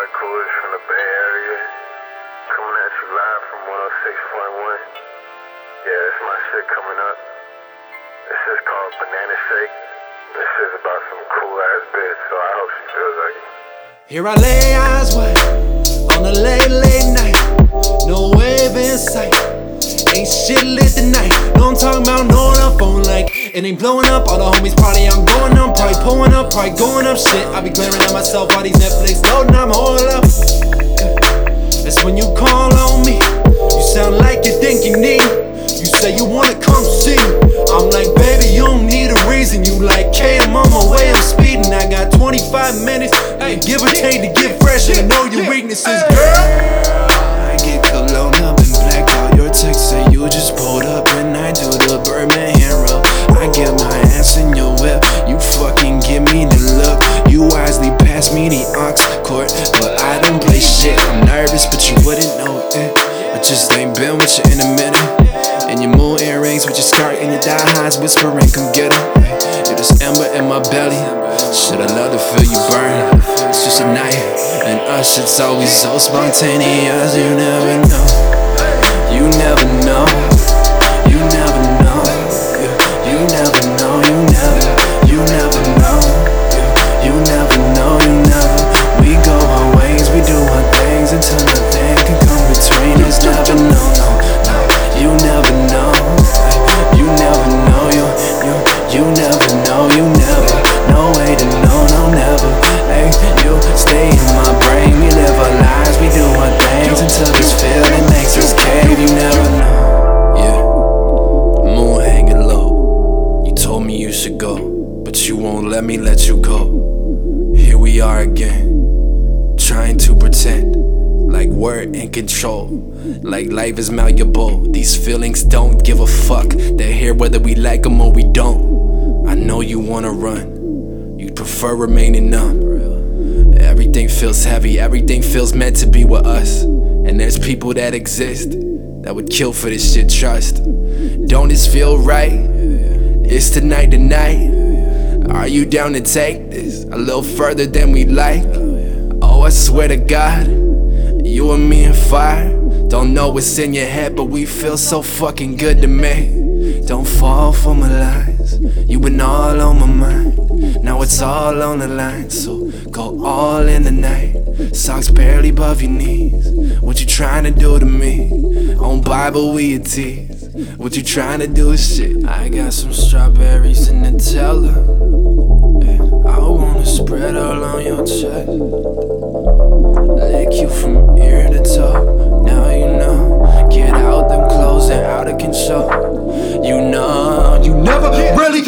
Tyler Coolidge from the Bay Area. Coming at you live from 106.1. Yeah, it's my shit coming up. This is called Banana Shake. This is about some cool ass bitch, so I hope she feels like it. Here I lay eyes wide on a late, late night. No wave in sight. Ain't shit lit tonight. No, I'm talking about no on phone like it ain't blowing up. All the homies party, I'm going up. Probably pulling up, probably going up shit. I be glaring at myself while these Netflix loading. I'm all up. That's when you call on me. You sound like you think you need. You say you wanna come see. I'm like, baby, you don't need a reason. You like, K, I'm on my way, I'm speeding. I got 25 minutes. Hey, give or take to get fresh and I know your weaknesses, girl. Say you just pulled up and I do the Birdman hand. I get my ass in your whip. You fucking give me the look. You wisely pass me the aux cord, but I don't play shit. I'm nervous, but you wouldn't know it. I just ain't been with you in a minute. And your moon earrings with your skirt and your die highs whispering, come get 'em. You're just ember in my belly. Should I love to feel you burn? It's just a night, and us, it's always so spontaneous. You never know. You never know. You never know. You never know. You never. You never know. You never. We go our ways. We do our things until nothing can come between us. Never know. No. No. You never know. You never know. You. You. You never know. You never. No way to know. But you won't let me let you go. Here we are again, trying to pretend like we're in control, like life is malleable. These feelings don't give a fuck. They're here whether we like them or we don't. I know you wanna run, you'd prefer remaining numb. Everything feels heavy, everything feels meant to be with us. And there's people that exist that would kill for this shit, trust. Don't this feel right? It's tonight tonight. Are you down to take this a little further than we like? Oh, I swear to God, you and me and fire. Don't know what's in your head, but we feel so fucking good to me. Don't fall for my lies lines. You been all on my mind. Now it's all on the line. So go all in the night. Socks barely above your knees. What you trying to do to me? On Bible, with your teeth. What you trying to do is shit. I got some strawberries in the teller. I wanna spread all on your chest. Lick you from ear to toe. Now you know. Get out them clothes, they're out of control. You know you never really